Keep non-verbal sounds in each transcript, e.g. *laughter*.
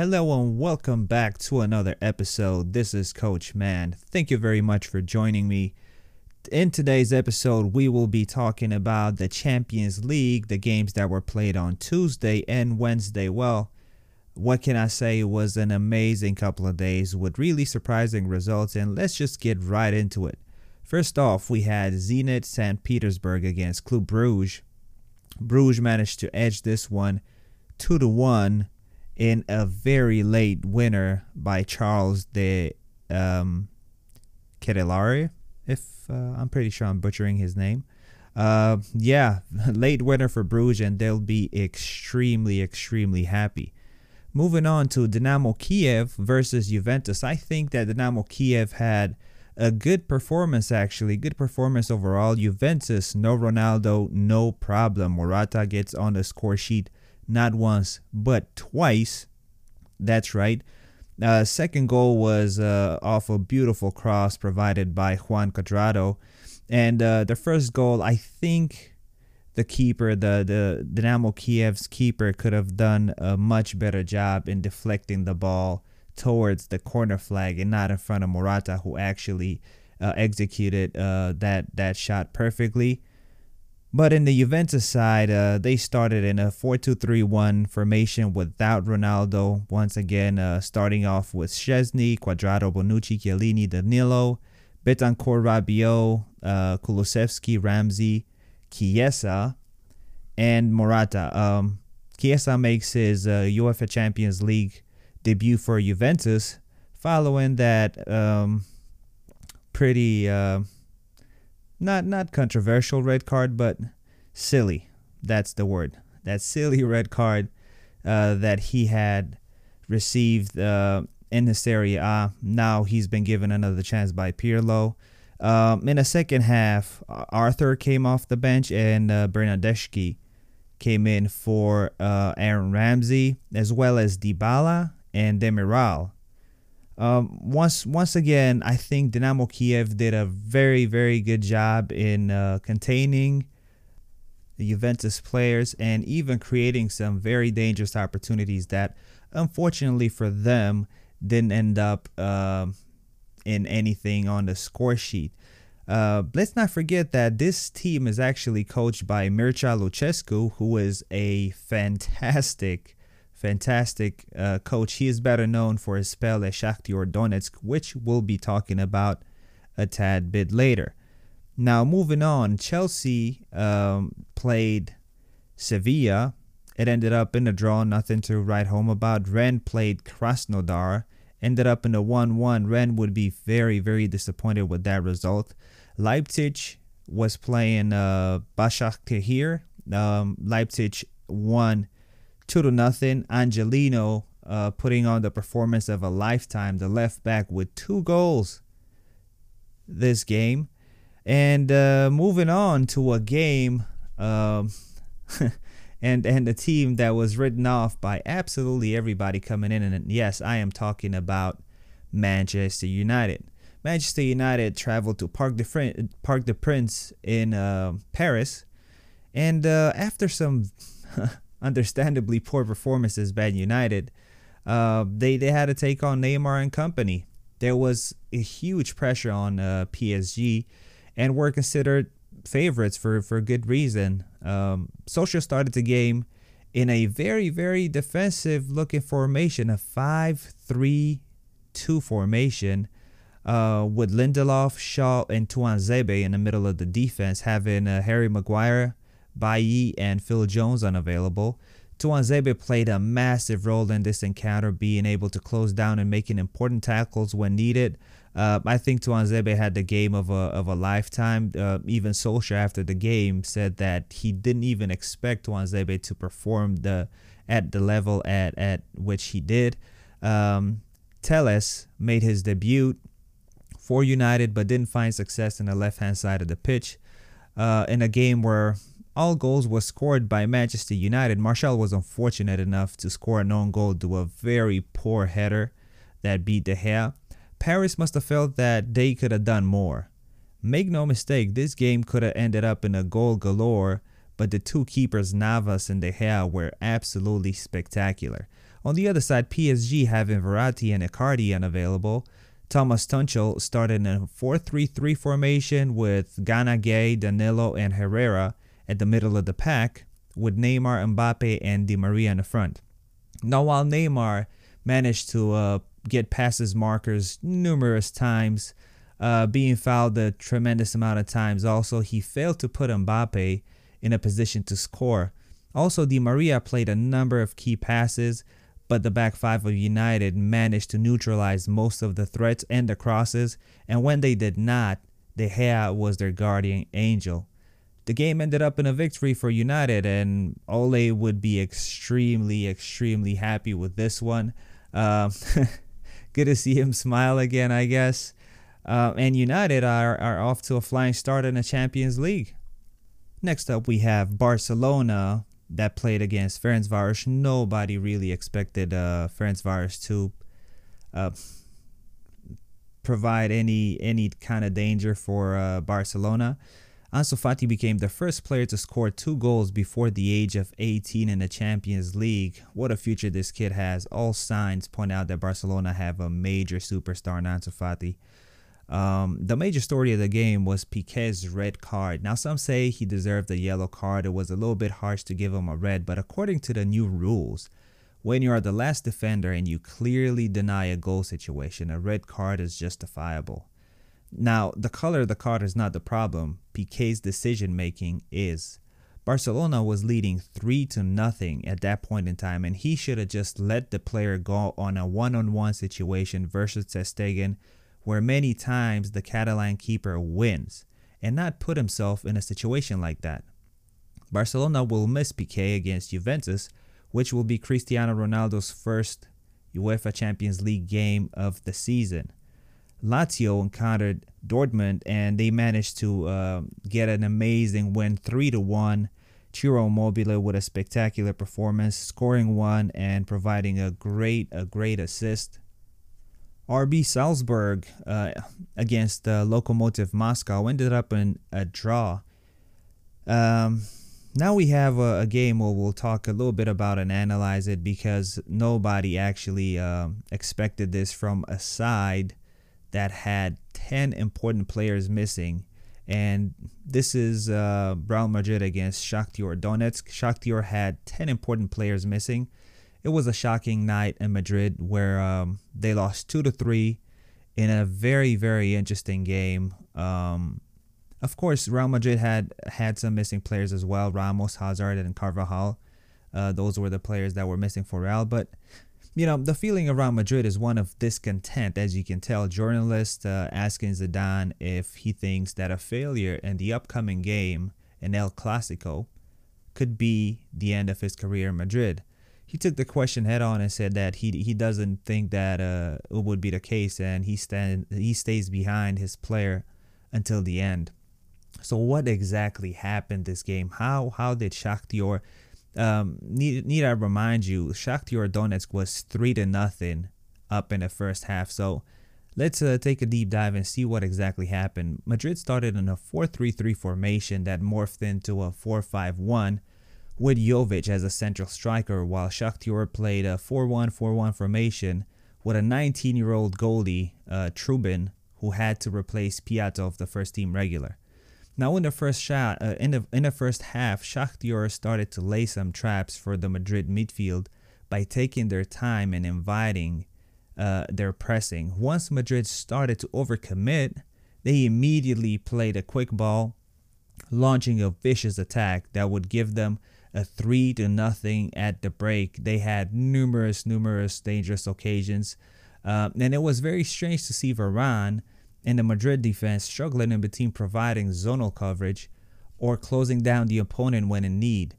Hello and welcome back to another episode. This is Coach Man. Thank you very much for joining me. In today's episode, we will be talking about the Champions League, the games that were played on Tuesday and Wednesday. Well, what can I say? It was an amazing couple of days with really surprising results, and let's just get right into it. First off, we had Zenit St. Petersburg against Club Bruges. Bruges managed to edge this one 2 to 1 in a very late winner by Charles de um, if uh, I'm pretty sure I'm butchering his name. Uh, yeah, *laughs* late winner for Bruges, and they'll be extremely, extremely happy. Moving on to Dynamo Kiev versus Juventus. I think that Dynamo Kiev had a good performance, actually. Good performance overall. Juventus, no Ronaldo, no problem. Morata gets on the score sheet not once, but twice. That's right. Uh, second goal was uh, off a beautiful cross provided by Juan Cuadrado. And uh, the first goal, I think the keeper, the, the Dynamo Kiev's keeper, could have done a much better job in deflecting the ball towards the corner flag and not in front of Morata, who actually uh, executed uh, that, that shot perfectly. But in the Juventus side, uh, they started in a 4 2 3 1 formation without Ronaldo. Once again, uh, starting off with Szczesny, Cuadrado, Bonucci, Chiellini, Danilo, Bentancur, Rabiot, uh, Kulusevski, Ramsey, Chiesa, and Morata. Um, Chiesa makes his uh, UEFA Champions League debut for Juventus following that um, pretty. Uh, not not controversial red card, but silly. That's the word. That silly red card uh, that he had received uh, in the Serie A. Now he's been given another chance by Pirlo. Um, in the second half, Arthur came off the bench and uh, Bernardeschi came in for uh, Aaron Ramsey, as well as Dybala and Demiral. Um, once once again, I think Dynamo Kiev did a very very good job in uh, containing the Juventus players and even creating some very dangerous opportunities that, unfortunately for them, didn't end up uh, in anything on the score sheet. Uh, let's not forget that this team is actually coached by Mircea Lucescu, who is a *laughs* fantastic fantastic uh, coach. He is better known for his spell at Shakhtar Donetsk, which we'll be talking about a tad bit later. Now, moving on, Chelsea um, played Sevilla. It ended up in a draw, nothing to write home about. Rennes played Krasnodar, ended up in a 1 1. Rennes would be very, very disappointed with that result. Leipzig was playing uh, Başakşehir. Um, Leipzig won two to nothing. Angelino uh, putting on the performance of a lifetime, the left back with two goals this game. And uh, moving on to a game um, *laughs* and and a team that was written off by absolutely everybody coming in. And yes, I am talking about Manchester United. Manchester United traveled to Parc de, Parc des Princes in uh, Paris. And uh, after some *laughs* understandably poor performances by United, uh, they they had to take on Neymar and company. There was a huge pressure on uh, PSG, and were considered favorites for for good reason. Um, Solskjaer started the game in a very very defensive looking formation, a five-three-two formation. Uh, with Lindelof, Shaw, and Tuanzebe in the middle of the defense, having uh, Harry Maguire Bailly and Phil Jones unavailable. Tuanzebe played a massive role in this encounter, being able to close down and making important tackles when needed. Uh, I think Tuanzebe had the game of a of a lifetime. Uh, even Solskjaer after the game said that he didn't even expect Tuanzebe to perform the at the level at at which he did. Um, Telles made his debut for United, but didn't find success in the left hand side of the pitch. Uh, in a game where all goals were scored by Manchester United. Martial was unfortunate enough to score an own goal to a very poor header that beat De Gea. Paris must have felt that they could have done more. Make no mistake, this game could have ended up in a goal galore, but the two keepers, Navas and De Gea, were absolutely spectacular. On the other side, PSG having Verratti and Icardi unavailable. Thomas Tuchel started in a 4-3-3 formation with Gana Gueye, Danilo, and Herrera at the middle of the pack, with Neymar, Mbappe, and Di Maria in the front. Now, while Neymar managed to uh, get past his markers numerous times, uh, being fouled a tremendous amount of times, also he failed to put Mbappe in a position to score. Also, Di Maria played a number of key passes, but the back five of United managed to neutralize most of the threats and the crosses, and when they did not, De Gea was their guardian angel. The game ended up in a victory for United, and Ole would be extremely, extremely happy with this one. Uh, *laughs* good to see him smile again, I guess. Uh, and United are, are off to a flying start in the Champions League. Next up, we have Barcelona that played against Ferencvaros. Nobody really expected uh, Ferencvaros to uh, provide any any kind of danger for uh, Barcelona. Ansu Fati became the first player to score two goals before the age of 18 in the Champions League. What a future this kid has. All signs point out that Barcelona have a major superstar in Ansu Fati. Um, the major story of the game was Piqué's red card. Now, some say he deserved a yellow card. It was a little bit harsh to give him a red, but according to the new rules, when you are the last defender and you clearly deny a goal situation, a red card is justifiable. Now, the color of the card is not the problem. Piqué's decision making is. Barcelona was leading 3 to nothing at that point in time and he should have just let the player go on a one-on-one situation versus Ter Stegen where many times the Catalan keeper wins and not put himself in a situation like that. Barcelona will miss Piqué against Juventus, which will be Cristiano Ronaldo's first UEFA Champions League game of the season. Lazio encountered Dortmund and they managed to uh, get an amazing win 3 to 1. Ciro Immobile with a spectacular performance, scoring one and providing a great a great assist. RB Salzburg uh, against uh, Lokomotiv Moscow ended up in a draw. Um, now we have a, a, game where we'll talk a little bit about and analyze it because nobody actually uh, expected this from a side that had 10 important players missing. And this is uh, Real Madrid against Shakhtar Donetsk. Shakhtar had 10 important players missing it was a shocking night in Madrid where um, they lost two to three in a very very interesting game. Um, of course, Real Madrid had had some missing players as well: Ramos, Hazard, and Carvajal. Uh, those were the players that were missing for Real. But you know, the feeling around Madrid is one of discontent, as you can tell. Journalists uh, asking Zidane if he thinks that a failure in the upcoming game in El Clasico could be the end of his career in Madrid he took the question head on and said that he he doesn't think that uh, it would be the case, and he stand he stays behind his player until the end. So what exactly happened this game? How how did Shakhtar? Um, need need I remind you, Shakhtar Donetsk was three to nothing up in the first half. So let's uh, take a deep dive and see what exactly happened. Madrid started in a 4-3-3 formation that morphed into a 4-5-1 with Jovic as a central striker, while Shakhtar played a 4-1-4-1 formation with a 19-year-old goalie, uh, Trubin, who had to replace Pyatov, the first team regular. Now, in the first shot, uh, in the in the first half, Shakhtar started to lay some traps for the Madrid midfield by taking their time and inviting uh, their pressing. Once Madrid started to overcommit, they immediately played a quick ball, launching a vicious attack that would give them a three to nothing at the break. They had numerous, numerous dangerous occasions. Uh, and it was very strange to see Varane and the Madrid defense struggling in between providing zonal coverage or closing down the opponent when in need.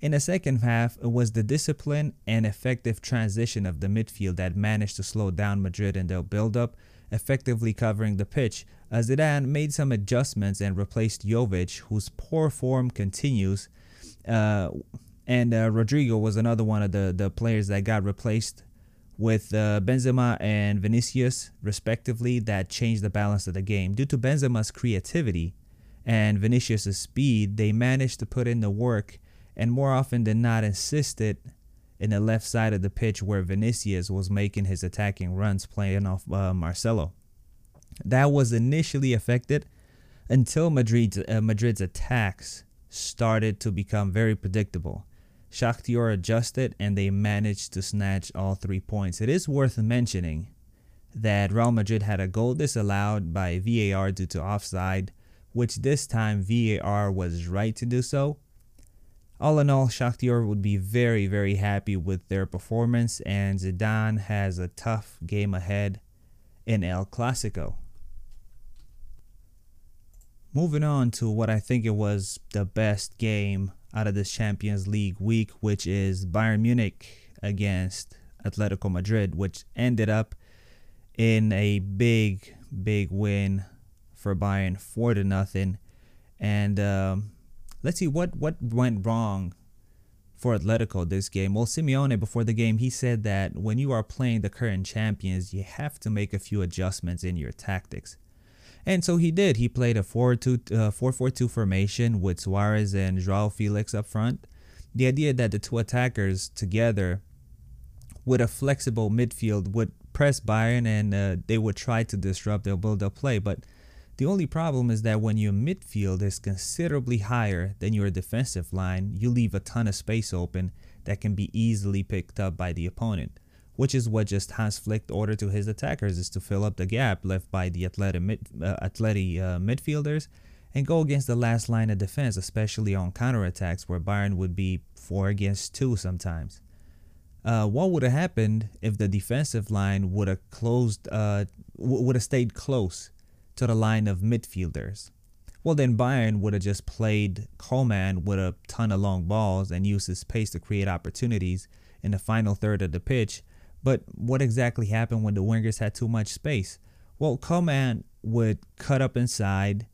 In the second half, it was the discipline and effective transition of the midfield that managed to slow down Madrid in their build-up, effectively covering the pitch. As Zidane made some adjustments and replaced Jovic, whose poor form continues, uh, and uh, Rodrygo was another one of the, the players that got replaced with uh, Benzema and Vinicius, respectively, that changed the balance of the game. Due to Benzema's creativity and Vinicius' speed, they managed to put in the work and more often than not insisted in the left side of the pitch where Vinicius was making his attacking runs playing off uh, Marcelo. That was initially affected until Madrid's, uh, Madrid's attacks started to become very predictable. Shakhtar adjusted and they managed to snatch all three points. It is worth mentioning that Real Madrid had a goal disallowed by VAR due to offside, which this time VAR was right to do so. All in all, Shakhtar would be very, very happy with their performance, and Zidane has a tough game ahead in El Clasico. Moving on to what I think it was the best game out of this Champions League week, which is Bayern Munich against Atletico Madrid, which ended up in a big, big win for Bayern, four to nothing. And um, let's see what what went wrong for Atletico this game. Well, Simeone before the game he said that when you are playing the current champions, you have to make a few adjustments in your tactics. And so he did. He played a 4-4-2 uh, formation with Suarez and Joao Felix up front. The idea that the two attackers together with a flexible midfield would press Bayern and uh, they would try to disrupt their build-up play. But the only problem is that when your midfield is considerably higher than your defensive line, you leave a ton of space open that can be easily picked up by the opponent which is what just Hans Flick ordered to his attackers is to fill up the gap left by the athletic, mid, uh, uh, midfielders and go against the last line of defense, especially on counterattacks where Bayern would be 4 against 2 sometimes. Uh, what would have happened if the defensive line would have closed, uh, would have stayed close to the line of midfielders? Well, then Bayern would have just played Coman with a ton of long balls and used his pace to create opportunities in the final third of the pitch but what exactly happened when the wingers had too much space? Well, Coman would cut up inside.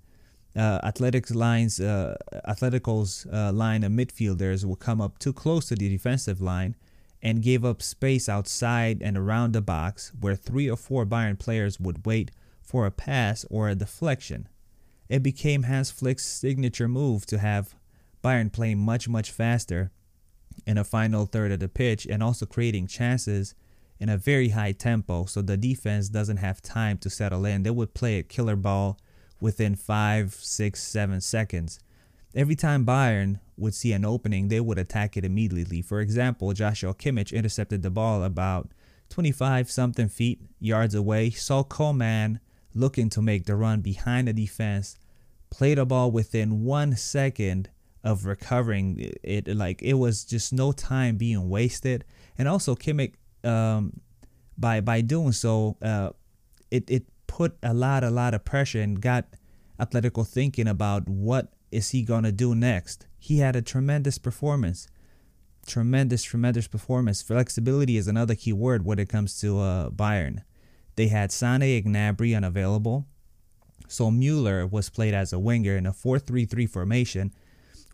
Uh, Athletics lines, uh, uh, line of midfielders would come up too close to the defensive line and gave up space outside and around the box where three or four Bayern players would wait for a pass or a deflection. It became Hans Flick's signature move to have Bayern play much, much faster in a final third of the pitch and also creating chances in a very high tempo, so the defense doesn't have time to settle in. They would play a killer ball within five, six, seven seconds. Every time Bayern would see an opening, they would attack it immediately. For example, Joshua Kimmich intercepted the ball about 25 something feet yards away, saw Coman looking to make the run behind the defense, played the ball within one second of recovering it like it was just no time being wasted. And also Kimmich um, by by doing so, uh, it it put a lot a lot of pressure and got Atletico thinking about what is he gonna do next. He had a tremendous performance, tremendous tremendous performance. Flexibility is another key word when it comes to uh, Bayern. They had Sane Gnabry unavailable, so Mueller was played as a winger in a 4-3-3 formation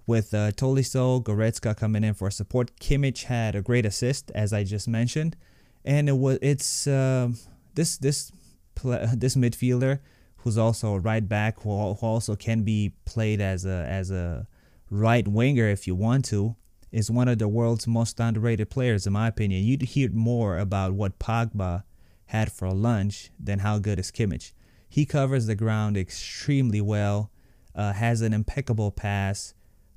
with uh, Tolisso, Goretzka coming in for support. Kimmich had a great assist, as I just mentioned, and it was it's uh, this this *laughs* this midfielder who's also a right back who, who also can be played as a as a right winger if you want to is one of the world's most underrated players in my opinion. You'd hear more about what Pogba had for lunch than how good is Kimmich. He covers the ground extremely well, uh, has an impeccable pass,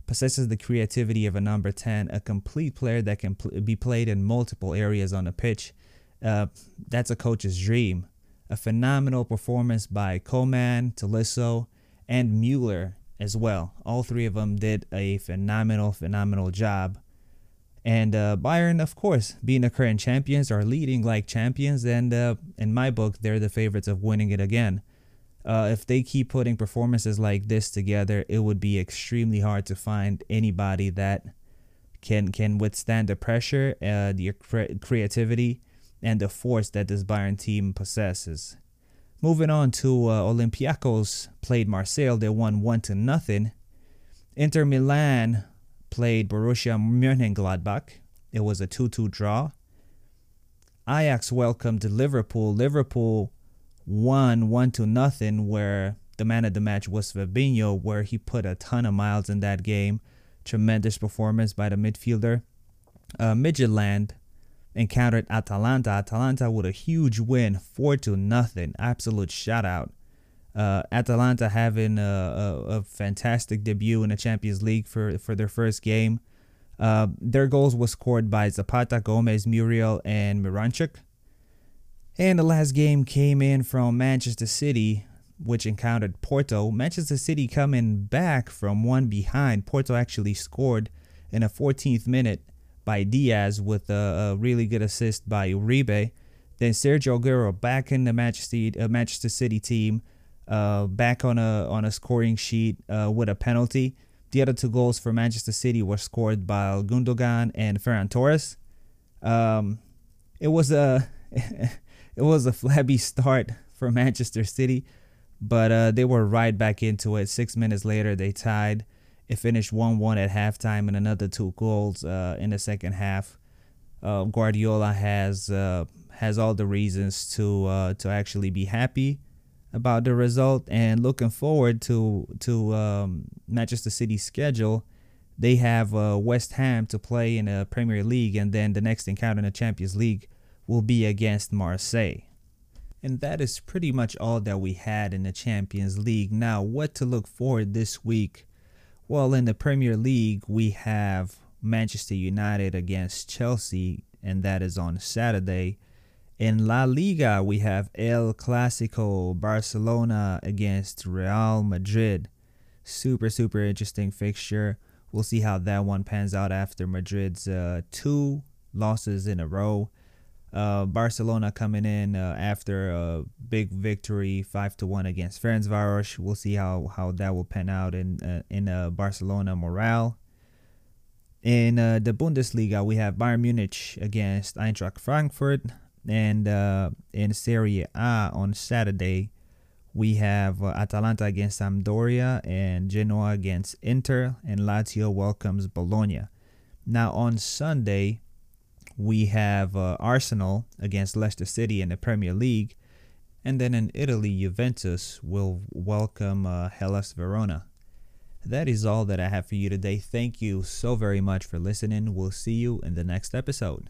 possesses the creativity of a number 10, a complete player that can pl- be played in multiple areas on the pitch. Uh, that's a coach's dream. A phenomenal performance by Coman, Tolisso, and Mueller as well. All three of them did a phenomenal, phenomenal job. And uh, Bayern, of course, being the current champions, are leading like champions, and uh, in my book, they're the favorites of winning it again. Uh, if they keep putting performances like this together, it would be extremely hard to find anybody that can can withstand the pressure, uh, the cre- creativity, and the force that this Bayern team possesses. Moving on to uh, Olympiacos played Marseille. They won one to nothing. Inter Milan played Borussia Mönchengladbach. It was a 2-2 draw. Ajax welcomed Liverpool. Liverpool won one to nothing, where the man of the match was Fabinho, where he put a ton of miles in that game. Tremendous performance by the midfielder. uh, Midtjylland encountered Atalanta. Atalanta with a huge win, four to nothing. Absolute shutout. Uh, Atalanta having a, a, a, fantastic debut in the Champions League for, for their first game. Uh, their goals were scored by Zapata, Gomez, Muriel, and Miranchuk. And the last game came in from Manchester City, which encountered Porto. Manchester City coming back from one behind. Porto actually scored in a 14th minute by Diaz with a, a really good assist by Uribe. Then Sergio Aguero back in the Manchester, uh, Manchester City team, uh, back on a on a scoring sheet uh, with a penalty. The other two goals for Manchester City were scored by Gundogan and Ferran Torres. Um, it was a *laughs* it was a *laughs* flabby start for Manchester City, but uh, they were right back into it. Six minutes later, they tied. It finished 1 1 at halftime and another two goals uh, in the second half. Uh, Guardiola has uh, has all the reasons to uh, to actually be happy about the result and looking forward to to um, Manchester City's schedule. They have uh, West Ham to play in the Premier League, and then the next encounter in the Champions League will be against Marseille. And that is pretty much all that we had in the Champions League. Now, what to look forward this week? Well, in the Premier League, we have Manchester United against Chelsea, and that is on Saturday. In La Liga, we have El Clasico, Barcelona against Real Madrid. Super, super interesting fixture. We'll see how that one pans out after Madrid's uh, two losses in a row. Uh, Barcelona coming in uh, after a big victory, five to one against Ferencvaros. We'll see how how that will pan out in uh, in uh, Barcelona morale. In uh, the Bundesliga, we have Bayern Munich against Eintracht Frankfurt, and in Serie A on Saturday, we have Atalanta against Sampdoria and Genoa against Inter, and Lazio welcomes Bologna. Now on Sunday we have uh, Arsenal against Leicester City in the Premier League. And then in Italy, Juventus will welcome uh, Hellas Verona. That is all that I have for you today. Thank you so very much for listening. We'll see you in the next episode.